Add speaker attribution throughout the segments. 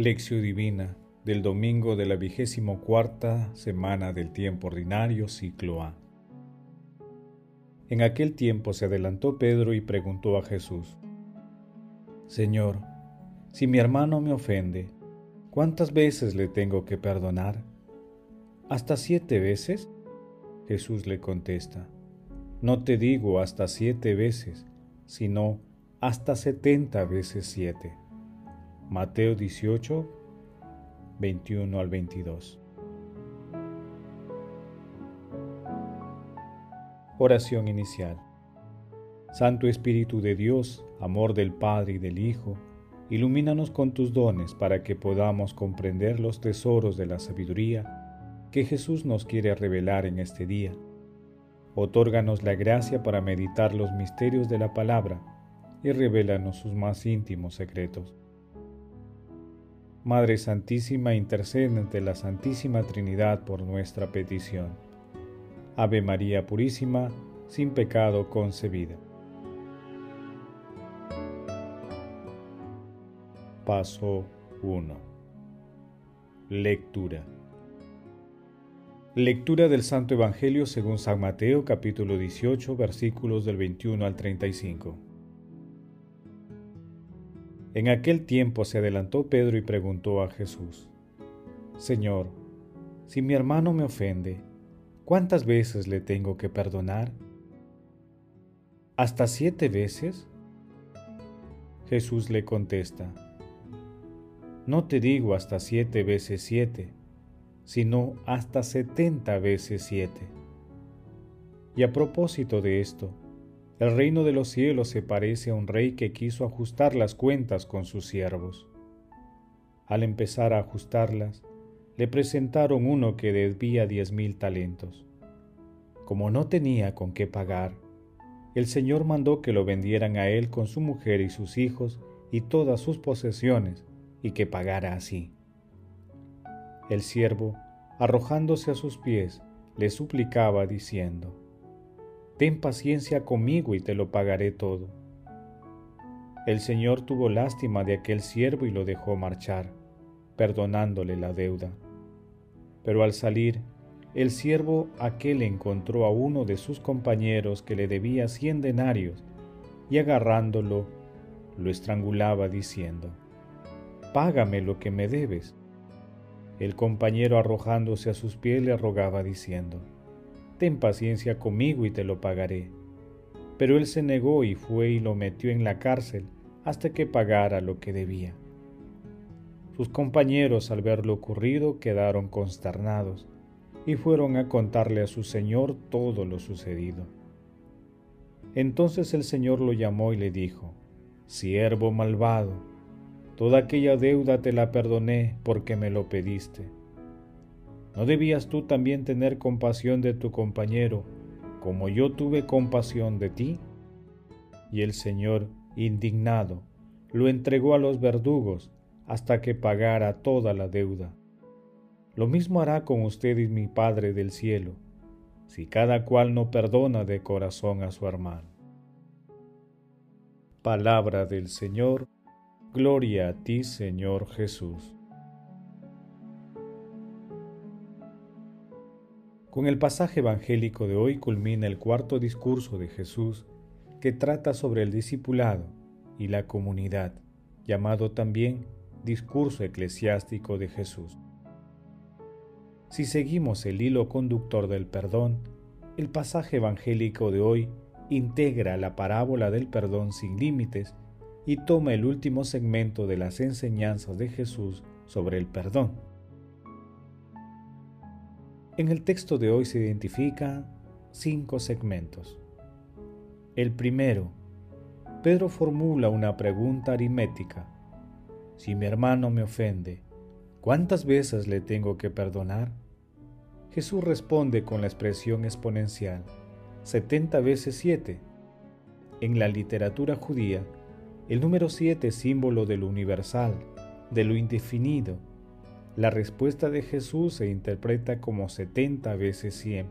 Speaker 1: Lección Divina del domingo de la vigésimo cuarta semana del tiempo ordinario, ciclo A. En aquel tiempo se adelantó Pedro y preguntó a Jesús, Señor, si mi hermano me ofende, ¿cuántas veces le tengo que perdonar? ¿Hasta siete veces? Jesús le contesta, No te digo hasta siete veces, sino hasta setenta veces siete. Mateo 18, 21 al 22. Oración inicial. Santo Espíritu de Dios, amor del Padre y del Hijo, ilumínanos con tus dones para que podamos comprender los tesoros de la sabiduría que Jesús nos quiere revelar en este día. Otórganos la gracia para meditar los misterios de la palabra y revélanos sus más íntimos secretos. Madre Santísima, intercede ante la Santísima Trinidad por nuestra petición. Ave María Purísima, sin pecado concebida. Paso 1. Lectura. Lectura del Santo Evangelio según San Mateo capítulo 18 versículos del 21 al 35. En aquel tiempo se adelantó Pedro y preguntó a Jesús, Señor, si mi hermano me ofende, ¿cuántas veces le tengo que perdonar? ¿Hasta siete veces? Jesús le contesta, No te digo hasta siete veces siete, sino hasta setenta veces siete. Y a propósito de esto, el reino de los cielos se parece a un rey que quiso ajustar las cuentas con sus siervos. Al empezar a ajustarlas, le presentaron uno que debía diez mil talentos. Como no tenía con qué pagar, el Señor mandó que lo vendieran a él con su mujer y sus hijos y todas sus posesiones, y que pagara así. El siervo, arrojándose a sus pies, le suplicaba diciendo, Ten paciencia conmigo y te lo pagaré todo. El Señor tuvo lástima de aquel siervo y lo dejó marchar, perdonándole la deuda. Pero al salir, el siervo aquel encontró a uno de sus compañeros que le debía cien denarios, y agarrándolo, lo estrangulaba diciendo, Págame lo que me debes. El compañero arrojándose a sus pies le rogaba diciendo, ten paciencia conmigo y te lo pagaré. Pero él se negó y fue y lo metió en la cárcel hasta que pagara lo que debía. Sus compañeros al ver lo ocurrido quedaron consternados y fueron a contarle a su señor todo lo sucedido. Entonces el señor lo llamó y le dijo, Siervo malvado, toda aquella deuda te la perdoné porque me lo pediste ¿No debías tú también tener compasión de tu compañero, como yo tuve compasión de ti? Y el Señor, indignado, lo entregó a los verdugos hasta que pagara toda la deuda. Lo mismo hará con ustedes mi Padre del cielo, si cada cual no perdona de corazón a su hermano. Palabra del Señor, gloria a ti Señor Jesús. Con el pasaje evangélico de hoy culmina el cuarto discurso de Jesús que trata sobre el discipulado y la comunidad, llamado también discurso eclesiástico de Jesús. Si seguimos el hilo conductor del perdón, el pasaje evangélico de hoy integra la parábola del perdón sin límites y toma el último segmento de las enseñanzas de Jesús sobre el perdón en el texto de hoy se identifican cinco segmentos. El primero, Pedro formula una pregunta aritmética. Si mi hermano me ofende, ¿cuántas veces le tengo que perdonar? Jesús responde con la expresión exponencial, 70 veces 7. En la literatura judía, el número 7 es símbolo de lo universal, de lo indefinido, la respuesta de Jesús se interpreta como 70 veces 100.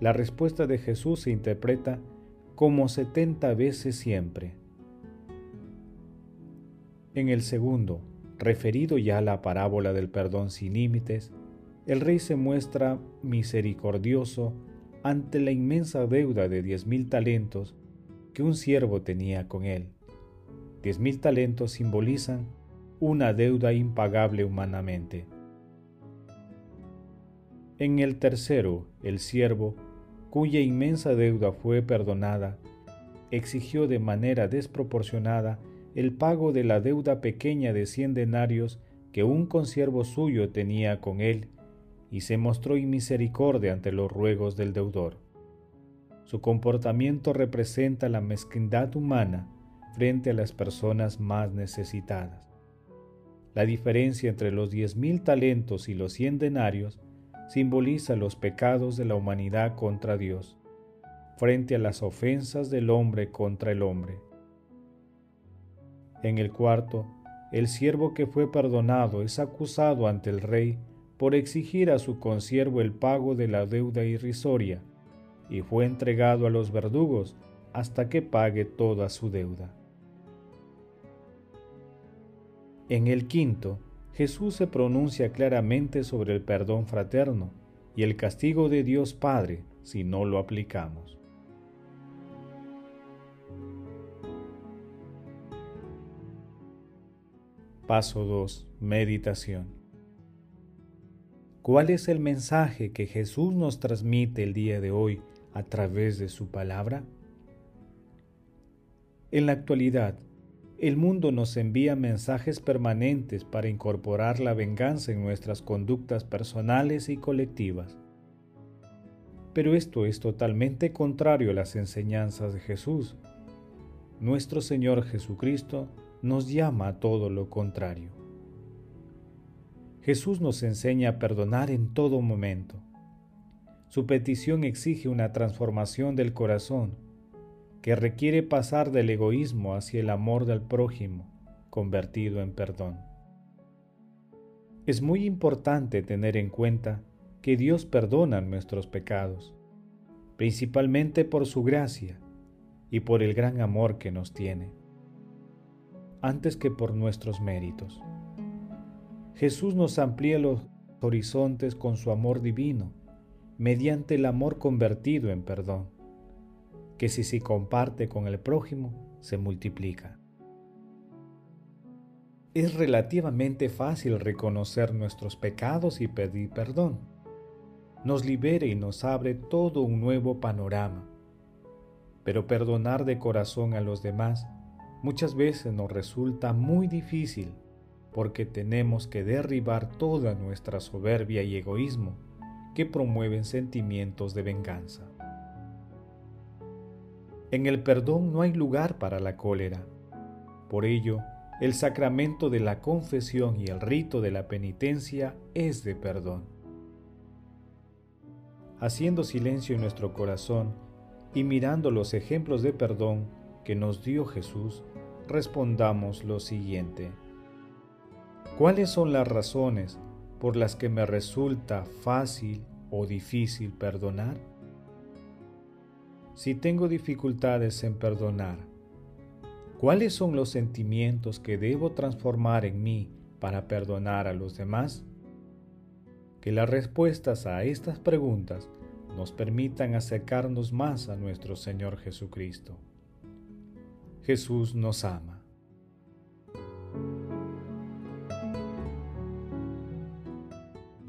Speaker 1: La respuesta de Jesús se interpreta como 70 veces siempre. En el segundo, referido ya a la parábola del perdón sin límites, el rey se muestra misericordioso ante la inmensa deuda de diez mil talentos que un siervo tenía con él. Diez mil talentos simbolizan una deuda impagable humanamente. En el tercero, el siervo, cuya inmensa deuda fue perdonada, exigió de manera desproporcionada el pago de la deuda pequeña de cien denarios que un consiervo suyo tenía con él, y se mostró inmisericordia ante los ruegos del deudor. Su comportamiento representa la mezquindad humana frente a las personas más necesitadas. La diferencia entre los diez mil talentos y los cien denarios simboliza los pecados de la humanidad contra Dios, frente a las ofensas del hombre contra el hombre. En el cuarto, el siervo que fue perdonado es acusado ante el rey por exigir a su consiervo el pago de la deuda irrisoria, y fue entregado a los verdugos hasta que pague toda su deuda. En el quinto, Jesús se pronuncia claramente sobre el perdón fraterno y el castigo de Dios Padre si no lo aplicamos. Paso 2. Meditación. ¿Cuál es el mensaje que Jesús nos transmite el día de hoy a través de su palabra? En la actualidad, el mundo nos envía mensajes permanentes para incorporar la venganza en nuestras conductas personales y colectivas. Pero esto es totalmente contrario a las enseñanzas de Jesús. Nuestro Señor Jesucristo nos llama a todo lo contrario. Jesús nos enseña a perdonar en todo momento. Su petición exige una transformación del corazón que requiere pasar del egoísmo hacia el amor del prójimo, convertido en perdón. Es muy importante tener en cuenta que Dios perdona nuestros pecados, principalmente por su gracia y por el gran amor que nos tiene, antes que por nuestros méritos. Jesús nos amplía los horizontes con su amor divino, mediante el amor convertido en perdón que si se comparte con el prójimo, se multiplica. Es relativamente fácil reconocer nuestros pecados y pedir perdón. Nos libera y nos abre todo un nuevo panorama. Pero perdonar de corazón a los demás muchas veces nos resulta muy difícil porque tenemos que derribar toda nuestra soberbia y egoísmo que promueven sentimientos de venganza. En el perdón no hay lugar para la cólera. Por ello, el sacramento de la confesión y el rito de la penitencia es de perdón. Haciendo silencio en nuestro corazón y mirando los ejemplos de perdón que nos dio Jesús, respondamos lo siguiente. ¿Cuáles son las razones por las que me resulta fácil o difícil perdonar? Si tengo dificultades en perdonar? ¿Cuáles son los sentimientos que debo transformar en mí para perdonar a los demás? Que las respuestas a estas preguntas nos permitan acercarnos más a nuestro Señor Jesucristo. Jesús nos ama.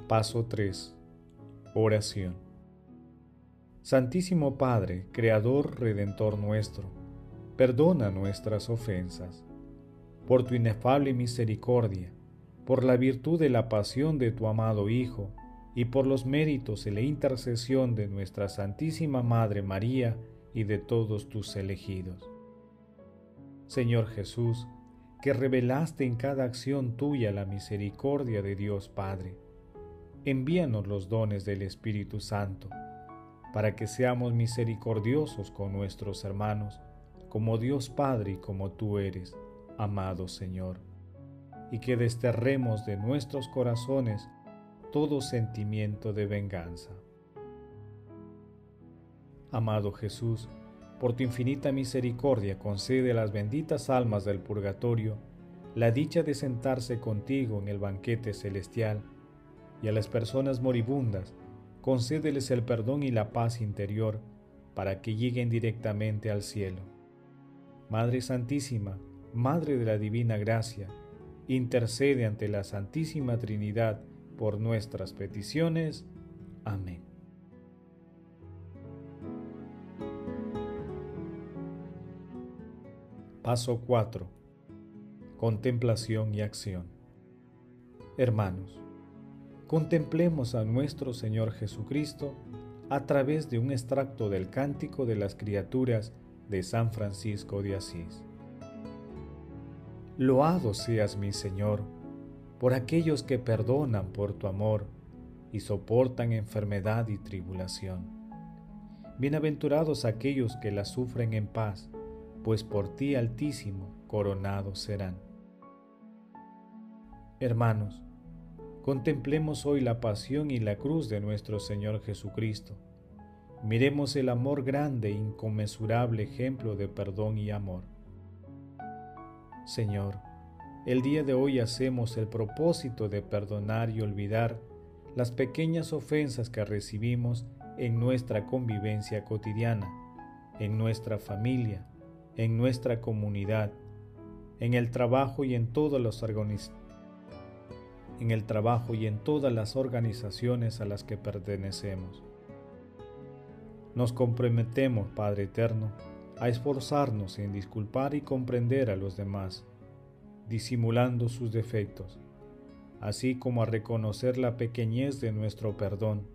Speaker 1: Paso 3. Oración. Santísimo Padre, Creador Redentor nuestro, perdona nuestras ofensas. Por tu inefable misericordia, por la virtud de la pasión de tu amado Hijo, y por los méritos y la intercesión de nuestra Santísima Madre María y de todos tus elegidos. Señor Jesús, que revelaste en cada acción tuya la misericordia de Dios Padre, envíanos los dones del Espíritu Santo para que seamos misericordiosos con nuestros hermanos, como Dios Padre y como tú eres, amado Señor, y que desterremos de nuestros corazones todo sentimiento de venganza. Amado Jesús, por tu infinita misericordia concede a las benditas almas del purgatorio la dicha de sentarse contigo en el banquete celestial, y a las personas moribundas, concédeles el perdón y la paz interior para que lleguen directamente al cielo. Madre Santísima, Madre de la Divina Gracia, intercede ante la Santísima Trinidad por nuestras peticiones. Amén. Paso 4. Contemplación y acción. Hermanos, contemplemos a nuestro Señor Jesucristo a través de un extracto del Cántico de las Criaturas de San Francisco de Asís. Loado seas mi Señor por aquellos que perdonan por tu amor y soportan enfermedad y tribulación. Bienaventurados aquellos que la sufren en paz, pues por ti altísimo coronados serán. Hermanos, contemplemos hoy la pasión y la cruz de nuestro Señor Jesucristo. Miremos el amor grande e inconmensurable ejemplo de perdón y amor. Señor, el día de hoy hacemos el propósito de perdonar y olvidar las pequeñas ofensas que recibimos en nuestra convivencia cotidiana, en nuestra familia, en nuestra comunidad, en el trabajo y en todas las en el trabajo y en todas las organizaciones a las que pertenecemos. Nos comprometemos, Padre Eterno, a esforzarnos en disculpar y comprender a los demás disimulando sus defectos, así como a reconocer la pequeñez de nuestro perdón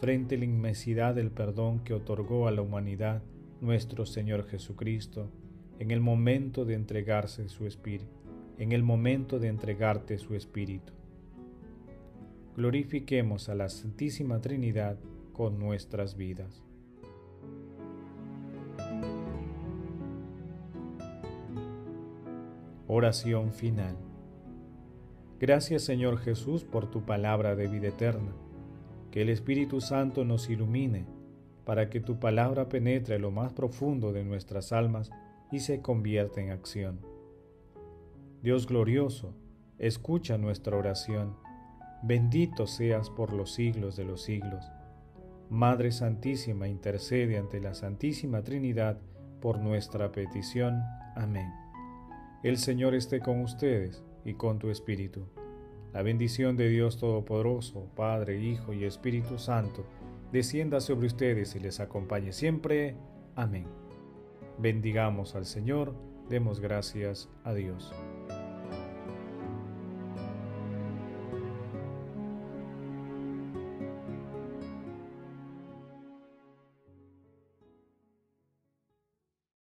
Speaker 1: frente a la inmensidad del perdón que otorgó a la humanidad nuestro Señor Jesucristo en el momento de entregarse su espíritu, en el momento de entregarte su espíritu. Glorifiquemos a la Santísima Trinidad con nuestras vidas. Oración final. Gracias Señor Jesús por tu palabra de vida eterna. Que el Espíritu Santo nos ilumine para que tu palabra penetre lo más profundo de nuestras almas y se convierta en acción. Dios glorioso, escucha nuestra oración. Bendito seas por los siglos de los siglos. Madre Santísima, intercede ante la Santísima Trinidad por nuestra petición. Amén. El Señor esté con ustedes y con tu espíritu. La bendición de Dios Todopoderoso, Padre, Hijo y Espíritu Santo, descienda sobre ustedes y les acompañe siempre. Amén. Bendigamos al Señor, demos gracias a Dios.